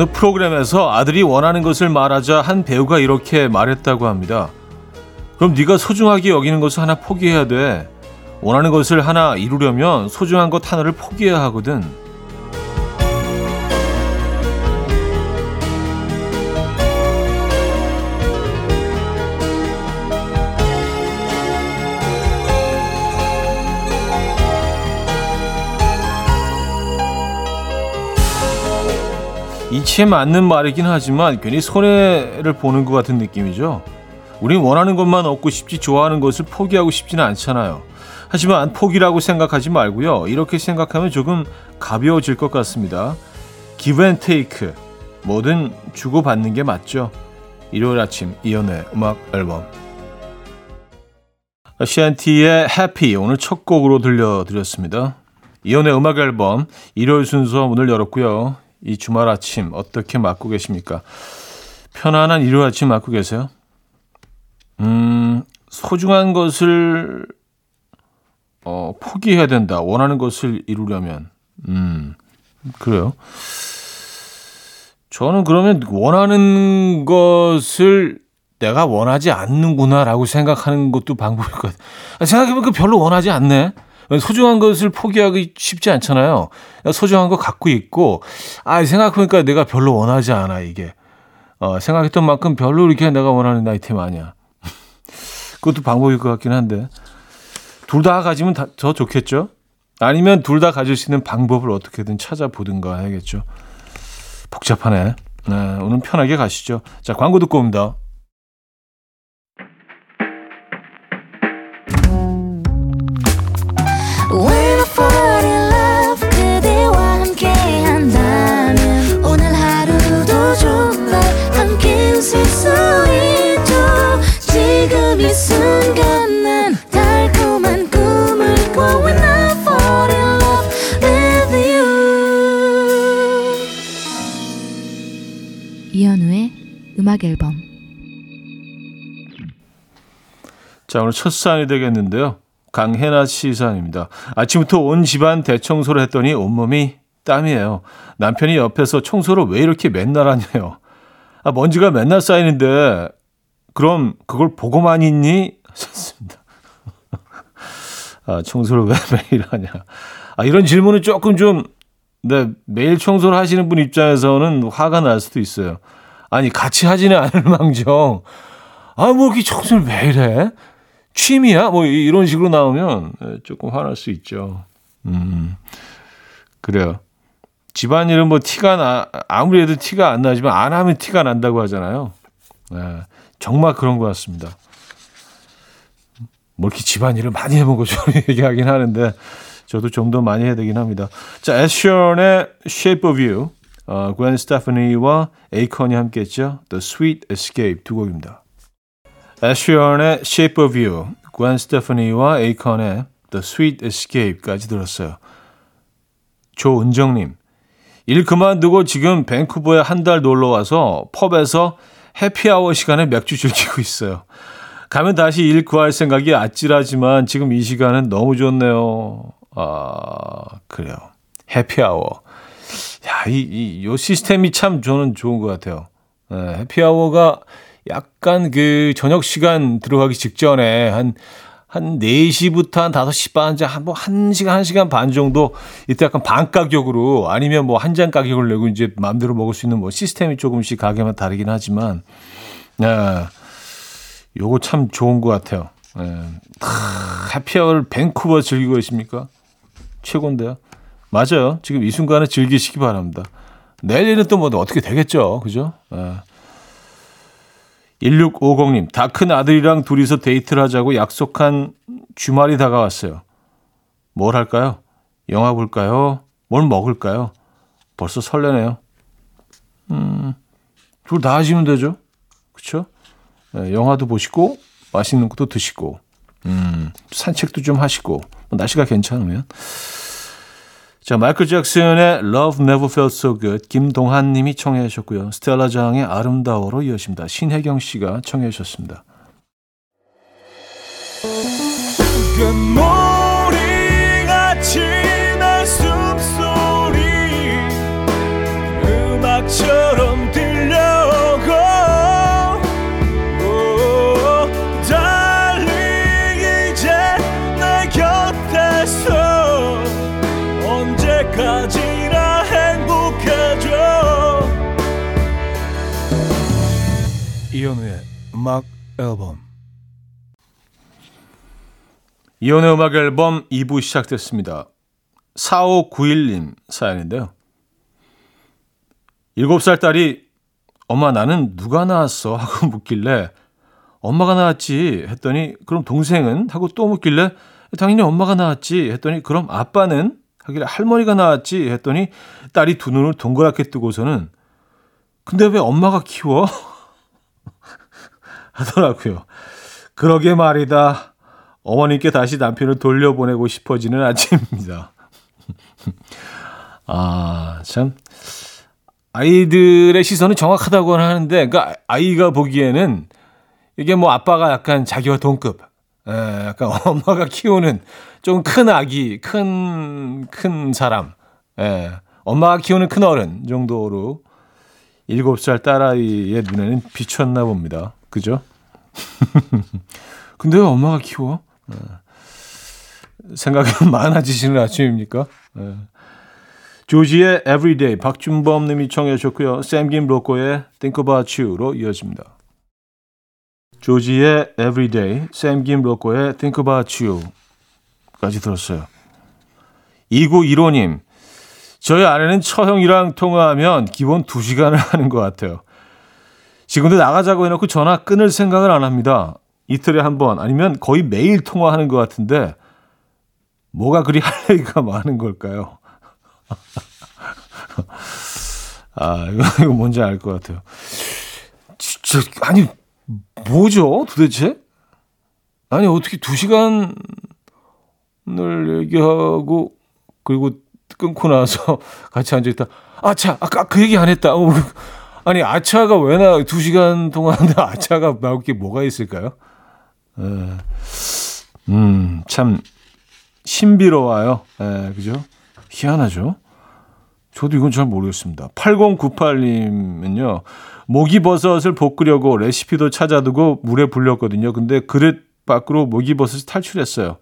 어느 프로그램에서 아들이 원하는 것을 말하자 한 배우가 이렇게 말했다고 합니다. 그럼 네가 소중하게 여기는 것을 하나 포기해야 돼. 원하는 것을 하나 이루려면 소중한 것 하나를 포기해야 하거든. 이치에 맞는 말이긴 하지만 괜히 손해를 보는 것 같은 느낌이죠. 우린 원하는 것만 얻고 싶지 좋아하는 것을 포기하고 싶지는 않잖아요. 하지만 포기라고 생각하지 말고요. 이렇게 생각하면 조금 가벼워질 것 같습니다. give and take. 뭐든 주고받는 게 맞죠. 일요일 아침 이연의 음악 앨범 샨티의 해피 오늘 첫 곡으로 들려드렸습니다. 이연의 음악 앨범 일요일 순서 문을 열었고요. 이 주말 아침 어떻게 맞고 계십니까? 편안한 일요일 아침 맞고 계세요? 음, 소중한 것을 어, 포기해야 된다. 원하는 것을 이루려면. 음, 그래요. 저는 그러면 원하는 것을 내가 원하지 않는구나라고 생각하는 것도 방법일 것 같아요. 생각해보니까 별로 원하지 않네. 소중한 것을 포기하기 쉽지 않잖아요. 소중한 거 갖고 있고, 아, 생각해보니까 내가 별로 원하지 않아, 이게. 어, 생각했던 만큼 별로 이렇게 내가 원하는 아이템 아니야. 그것도 방법일 것 같긴 한데. 둘 다 가지면 다, 더 좋겠죠? 아니면 둘 다 가질 수 있는 방법을 어떻게든 찾아보든가 해야겠죠. 복잡하네. 네, 오늘 편하게 가시죠. 자, 광고 듣고 옵니다. 자, 오늘 첫 사연이 되겠는데요. 강혜나 씨 사연입니다. 아침부터 온 집안 대청소를 했더니 온몸이 땀이에요. 남편이 옆에서 청소를 왜 이렇게 맨날 하냐요. 아, 먼지가 맨날 쌓이는데 그럼 그걸 보고만 있니? 하셨습니다. 아, 청소를 왜 매일 하냐. 아, 이런 질문은 조금 좀, 네, 매일 청소를 하시는 분 입장에서는 화가 날 수도 있어요. 아니 같이 하지는 않을 망정 아 뭐 이렇게 청소를 매일 해 취미야 뭐 이런 식으로 나오면 예, 조금 화날 수 있죠. 음 그래요. 집안일은 뭐 티가 나 아무리 해도 티가 안 나지만 안 하면 티가 난다고 하잖아요. 네, 정말 그런 것 같습니다. 뭐 이렇게 집안일을 많이 해본 것처럼 얘기하긴 하는데 저도 좀 더 많이 해야 되긴 합니다. 자, 애쉬언의 Shape of You 어, 그 스테파니와 에이컨이 함께 했죠. The Sweet Escape 두 곡입니다. 애쉬언의 Shape of You, 그 스테파니와 에이컨의 The Sweet Escape까지 들었어요. 조은정님, 일 그만두고 지금 밴쿠버에 한 달 놀러 와서 펍에서 해피아워 시간에 맥주 즐기고 있어요. 가면 다시 일 구할 생각이 아찔하지만 지금 이 시간은 너무 좋네요. 아, 그래요. 해피아워. 야, 이, 이, 요 시스템이 참 저는 좋은 것 같아요. 예, 해피아워가 약간 그 저녁 시간 들어가기 직전에 한, 한 4시부터 한 5시 반, 한, 뭐, 1시간, 1시간 반 정도, 이때 약간 반 가격으로, 아니면 뭐, 한 잔 가격을 내고 이제 마음대로 먹을 수 있는 뭐, 시스템이 조금씩 가게만 다르긴 하지만, 예, 요거 참 좋은 것 같아요. 예, 해피아워를 밴쿠버 즐기고 있습니까? 최고인데요. 맞아요. 지금 이 순간에 즐기시기 바랍니다. 내일은 또 뭐 어떻게 되겠죠. 그죠? 예. 1650님, 다 큰 아들이랑 둘이서 데이트를 하자고 약속한 주말이 다가왔어요. 뭘 할까요? 영화 볼까요? 뭘 먹을까요? 벌써 설레네요. 음, 둘 다 하시면 되죠. 그쵸? 네, 영화도 보시고, 맛있는 것도 드시고, 음, 산책도 좀 하시고, 뭐 날씨가 괜찮으면. 자, 마이클 잭슨의 Love Never Felt So Good 김동한 님이 청해 주셨고요. 스텔라 장의 아름다워로 이어집니다. 신혜경 씨가 청해 주셨습니다. 이현우의 음악 앨범 이혼의 음악 앨범 2부 시작됐습니다. 4591님 사연인데요. 7살 딸이 엄마 나는 누가 낳았어? 하고 묻길래 엄마가 낳았지 했더니 그럼 동생은? 하고 또 묻길래 당연히 엄마가 낳았지 했더니 그럼 아빠는? 하길래 할머니가 낳았지 했더니 딸이 두 눈을 동그랗게 뜨고서는 근데 왜 엄마가 키워? 하더라고요. 그러게 말이다. 어머님께 다시 남편을 돌려보내고 싶어지는 아침입니다. 아, 참. 아이들의 시선은 정확하다고 하는데, 그러니까 아이가 보기에는 이게 뭐 아빠가 약간 자기와 동급, 에, 약간 엄마가 키우는 좀 큰 아기, 큰, 큰 사람, 에, 엄마가 키우는 큰 어른 정도로 7살 딸아이의 눈에는 비쳤나 봅니다. 그죠? 근데 왜 엄마가 키워? 에, 생각이 많아지시는 아침입니까? 에. 조지의 Everyday 박준범 님이 청해 주셨고요. 샘김 로코의 Think About You로 이어집니다. 조지의 Everyday, 샘김 로코의 Think About You까지 들었어요. 2915님, 저희 아내는 처형이랑 통화하면 기본 2시간을 하는 것 같아요. 지금도 나가자고 해놓고 전화 끊을 생각을 안 합니다. 이틀에 한 번 아니면 거의 매일 통화하는 것 같은데 뭐가 그리 할 얘기가 많은 걸까요? 아, 이거, 이거 뭔지 알 것 같아요. 진짜, 아니, 뭐죠, 도대체? 아니, 어떻게 두 시간을 얘기하고, 그리고 끊고 나서 같이 앉아있다. 아차, 아까 그 얘기 안 했다. 어, 아니, 아차가 왜 나, 두 시간 동안 아차가 나올 게 뭐가 있을까요? 에, 음, 참, 신비로워요. 에, 그죠? 희한하죠? 저도 이건 잘 모르겠습니다. 8098님은요, 모기버섯을 볶으려고 레시피도 찾아두고 물에 불렸거든요. 근데 그릇 밖으로 모기버섯이 탈출했어요.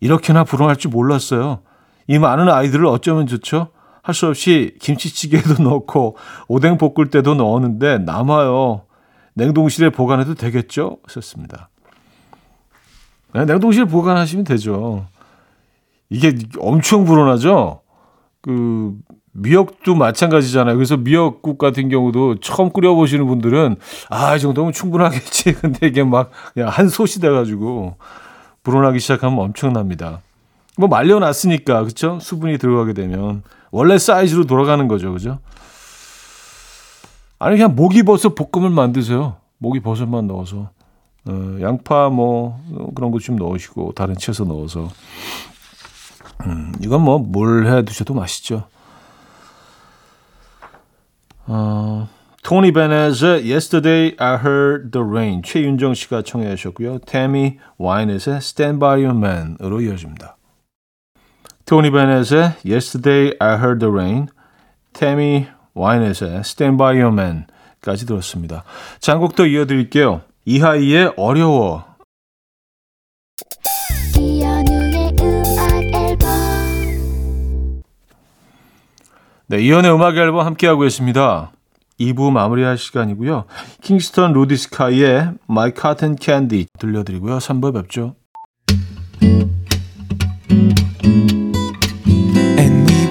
이렇게나 불어날 줄 몰랐어요. 이 많은 아이들을 어쩌면 좋죠? 할 수 없이 김치찌개에도 넣고 오뎅 볶을 때도 넣었는데 남아요. 냉동실에 보관해도 되겠죠? 썼습니다. 네, 냉동실에 보관하시면 되죠. 이게 엄청 불어나죠? 그 미역도 마찬가지잖아요. 그래서 미역국 같은 경우도 처음 끓여보시는 분들은 아, 이 정도면 충분하겠지. 근데 이게 막 그냥 한 솥이 돼가지고 불어나기 시작하면 엄청납니다. 뭐 말려놨으니까 그쵸? 수분이 들어가게 되면 원래 사이즈로 돌아가는 거죠, 그죠? 아니 그냥 모기버섯 볶음을 만드세요. 모기버섯만 넣어서 어, 양파 뭐 그런 거좀 넣으시고 다른 채소 넣어서 음, 이건 뭐 뭘해 두셔도 맛있죠. 어, 토니 베넷의 Yesterday I Heard the Rain 최윤정 씨가 청해 주셨고요. 태미 와이넷의 Stand By Your Man으로 이어집니다. 토니 베넷의 Yesterday I Heard the Rain 태미 와이넷의 Stand By Your Man까지 들었습니다. 장곡도 이어드릴게요. 이하이의 어려워 네, 이연의 음악 앨범 함께하고 계십니다. 2부 마무리할 시간이고요. 킹스턴 로디스카이의 My Cotton Candy 들려드리고요. 3부 뵙죠.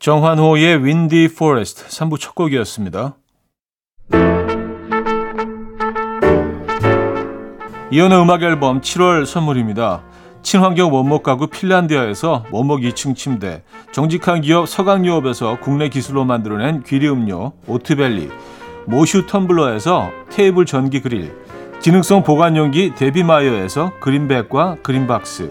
정환호의 Windy Forest 3부 첫 곡이었습니다. 이현우의 음악 앨범 7월 선물입니다. 친환경 원목 가구 핀란디아에서 원목 2층 침대, 정직한 기업 서강유업에서 국내 기술로 만들어낸 귀리 음료 오트벨리, 모슈 텀블러에서 테이블 전기 그릴, 기능성 보관용기 데비마이어에서 그린백과 그린박스,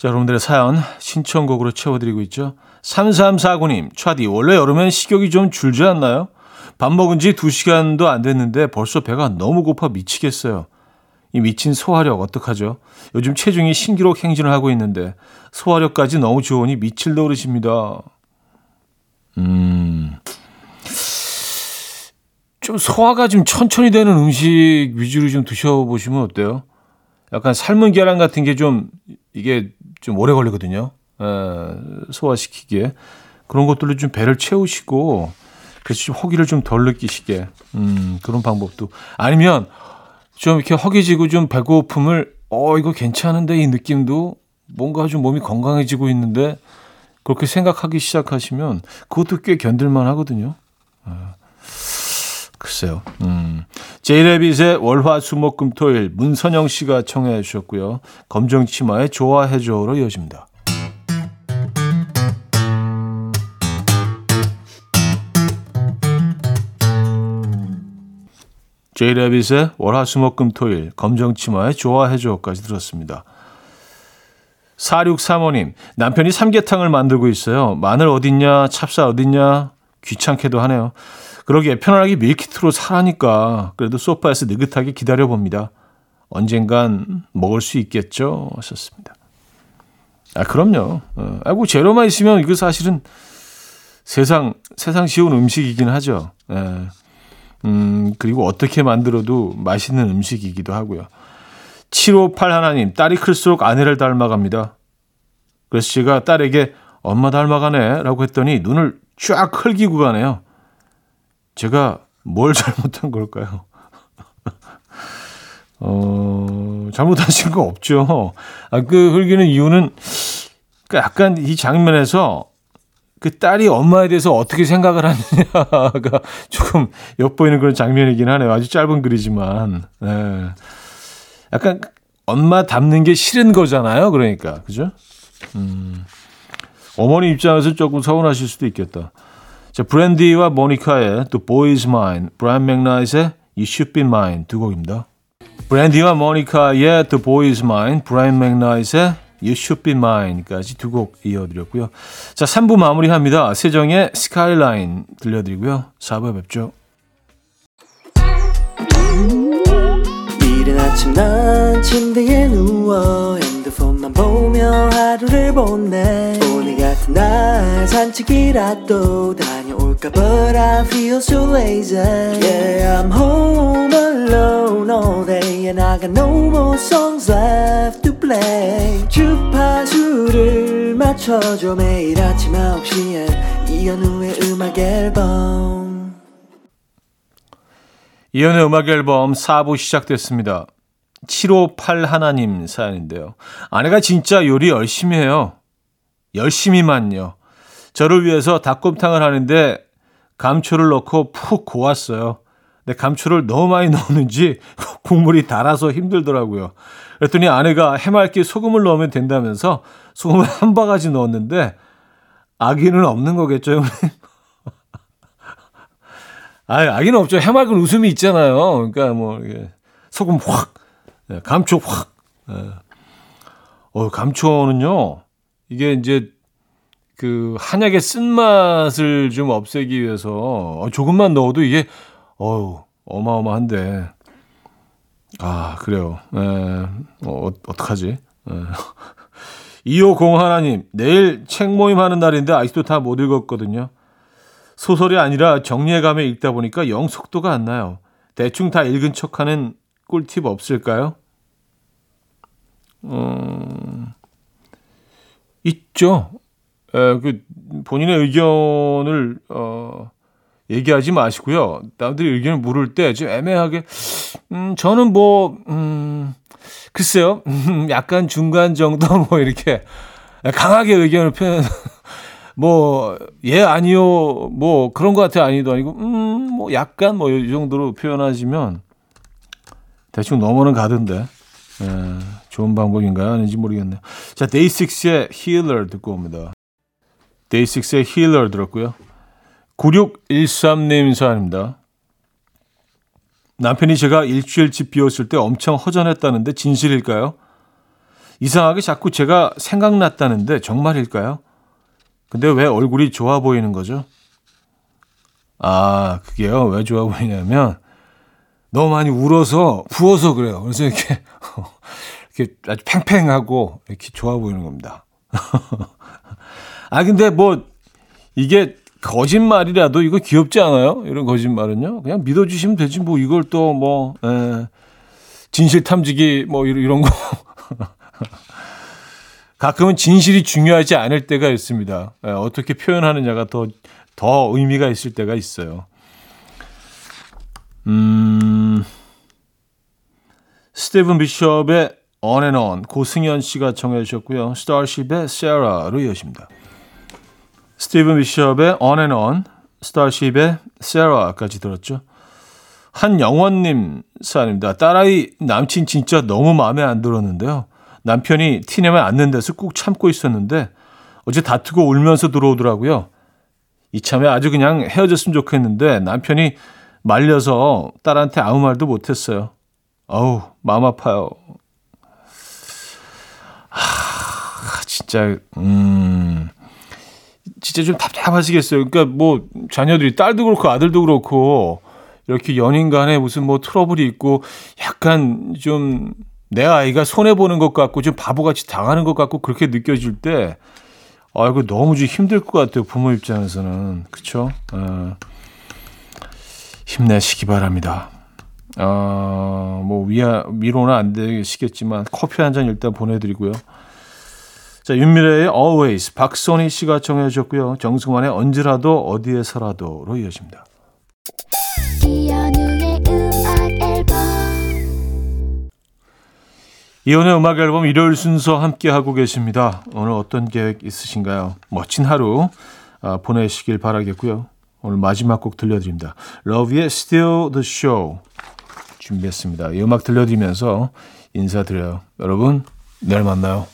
자, 여러분들의 사연 신청곡으로 채워드리고 있죠. 3349님, 차디, 원래 여름엔 식욕이 좀 줄지 않나요? 밥 먹은 지 2시간도 안 됐는데 벌써 배가 너무 고파 미치겠어요. 이 미친 소화력 어떡하죠? 요즘 체중이 신기록 행진을 하고 있는데 소화력까지 너무 좋으니 미칠 노릇입니다. 음, 좀 소화가 좀 천천히 되는 음식 위주로 좀 드셔보시면 어때요? 약간 삶은 계란 같은 게 좀 이게 좀 오래 걸리거든요. 에, 소화시키기에 그런 것들로 좀 배를 채우시고 그래서 좀 허기를 좀 덜 느끼시게 음, 그런 방법도 아니면 좀 이렇게 허기지고 좀 배고픔을 어 이거 괜찮은데 이 느낌도 뭔가 좀 몸이 건강해지고 있는데 그렇게 생각하기 시작하시면 그것도 꽤 견딜만 하거든요. 아, 글쎄요. 음. 제이레빗의 월화 수목금토일 문선영 씨가 청해 주셨고요. 검정 치마의 좋아해줘로 이어집니다. 제이레빗의 월화수목금토일 검정치마의 좋아해줘까지 들었습니다. 4635님, 남편이 삼계탕을 만들고 있어요. 마늘 어딨냐, 찹쌀 어딨냐, 귀찮게도 하네요. 그러기에 편안하게 밀키트로 사라니까 그래도 소파에서 느긋하게 기다려봅니다. 언젠간 먹을 수 있겠죠? 하셨습니다. 아, 그럼요. 어, 아이고, 재료만 있으면 이거 사실은 세상, 세상 쉬운 음식이긴 하죠. 예. 음, 그리고 어떻게 만들어도 맛있는 음식이기도 하고요. 758 하나님, 딸이 클수록 아내를 닮아갑니다. 그래서 제가 딸에게 엄마 닮아가네 라고 했더니 눈을 쫙 흘기고 가네요. 제가 뭘 잘못한 걸까요? 어, 잘못하신 거 없죠. 아, 그 흘기는 이유는 그 약간 이 장면에서 그 딸이 엄마에 대해서 어떻게 생각을 하느냐가 조금 엿보이는 그런 장면이긴 하네요. 아주 짧은 글이지만. 네. 약간 엄마 닮는 게 싫은 거잖아요. 그러니까. 그죠? 음. 어머니 입장에서 조금 서운하실 수도 있겠다. 자, 브랜디와 모니카의 The Boy Is Mine, 브라이언 맥나이트의 You Should Be Mine 두 곡입니다. 브랜디와 모니카의 The Boy Is Mine, 브라이언 맥나이트의 You Should Be Mine까지 두 곡 이어드렸고요. 자, 3부 마무리합니다. 세정의 Skyline 들려드리고요. 4부에 뵙죠. 이른 아침 난 침대에 누워 핸드폰만 보며 하루를 보내 오늘 같은 날 산책이라도 다 녀올까 But I feel so lazy Yeah I'm home alone all day And I got no more songs left to play 주파수를 맞춰줘 매일 아침 9시에 이현우의 음악 앨범 이연의 음악 앨범 4부 시작됐습니다. 758 하나님 사연인데요. 아내가 진짜 요리 열심히 해요. 열심히만요. 저를 위해서 닭곰탕을 하는데 감초를 넣고 푹 고았어요. 근데 감초를 너무 많이 넣었는지 국물이 달아서 힘들더라고요. 그랬더니 아내가 해맑게 소금을 넣으면 된다면서 소금을 한 바가지 넣었는데 아기는 없는 거겠죠, 형님? 아, 아기는 없죠. 해맑은 웃음이 있잖아요. 그러니까 뭐 소금 확, 네, 감초 확. 네. 어, 감초는요. 이게 이제 그 한약의 쓴맛을 좀 없애기 위해서 어, 조금만 넣어도 이게 어우 어마어마한데 아 그래요. 에, 어, 어떡하지? 에. 250 하나님 내일 책 모임 하는 날인데 아직도 다 못 읽었거든요. 소설이 아니라 정리해가며 읽다 보니까 영 속도가 안 나요. 대충 다 읽은 척하는 꿀팁 없을까요? 어, 있죠. 에, 그 본인의 의견을 어, 얘기하지 마시고요. 남들이 의견을 물을 때 좀 애매하게 음, 저는 뭐 음, 글쎄요. 음, 약간 중간 정도 뭐 이렇게 강하게 의견을 표현 뭐, 예, 아니요, 뭐, 그런 것 같아, 아니도 아니고, 음, 뭐, 약간 뭐, 이 정도로 표현하시면 대충 넘어는 가던데. 예, 좋은 방법인가요? 아닌지 모르겠네요. 자, 데이식스의 힐러 듣고 옵니다. 데이식스의 힐러 들었고요. 9613님 사연입니다. 남편이 제가 일주일 집 비웠을 때 엄청 허전했다는데 진실일까요? 이상하게 자꾸 제가 생각났다는데 정말일까요? 근데 왜 얼굴이 좋아 보이는 거죠? 아, 그게요. 왜 좋아 보이냐면 너무 많이 울어서 부어서 그래요. 그래서 이렇게 이렇게 아주 팽팽하고 이렇게 좋아 보이는 겁니다. 아, 근데 뭐 이게 거짓말이라도 이거 귀엽지 않아요? 이런 거짓말은요. 그냥 믿어주시면 되지. 뭐 이걸 또 뭐, 에, 진실 탐지기 뭐 이런, 거. 가끔은 진실이 중요하지 않을 때가 있습니다. 에, 어떻게 표현하느냐가 더, 더 의미가 있을 때가 있어요. 음, 스티븐 비숍의 On and On, 고승현 씨가 정해 주셨고요. 스타쉽의 Sarah로 이어집니다. 스티븐 비숍의 On and On, 스타쉽의 Sarah까지 들었죠. 한영원님 사연입니다. 딸아이 남친 진짜 너무 마음에 안 들었는데요. 남편이 티내면 않는 데서 꾹 참고 있었는데 어제 다투고 울면서 들어오더라고요. 이참에 아주 그냥 헤어졌으면 좋겠는데 남편이 말려서 딸한테 아무 말도 못했어요. 어우 마음 아파요. 하, 진짜 음 진짜 좀 답답하시겠어요. 그러니까 뭐 자녀들이 딸도 그렇고 아들도 그렇고 이렇게 연인 간에 무슨 뭐 트러블이 있고 약간 좀 내 아이가 손해 보는 것 같고 좀 바보같이 당하는 것 같고 그렇게 느껴질 때 아이고 너무 좀 힘들 것 같아요. 부모 입장에서는 그렇죠. 어, 힘내시기 바랍니다. 어, 뭐 위아 위로는 안 되시겠지만 커피 한 잔 일단 보내드리고요. 자, 윤미래의 Always, 박선희 씨가 정해 주셨고요. 정승환의 언제라도 어디에서라도로 이어집니다. 이혼의 음악 앨범 일요일 순서 함께 하고 계십니다. 오늘 어떤 계획 있으신가요? 멋진 하루 아, 보내시길 바라겠고요. 오늘 마지막 곡 들려드립니다. 러브의 Still the Show 준비했습니다. 이 음악 들려드리면서 인사드려요. 여러분, 내일 만나요.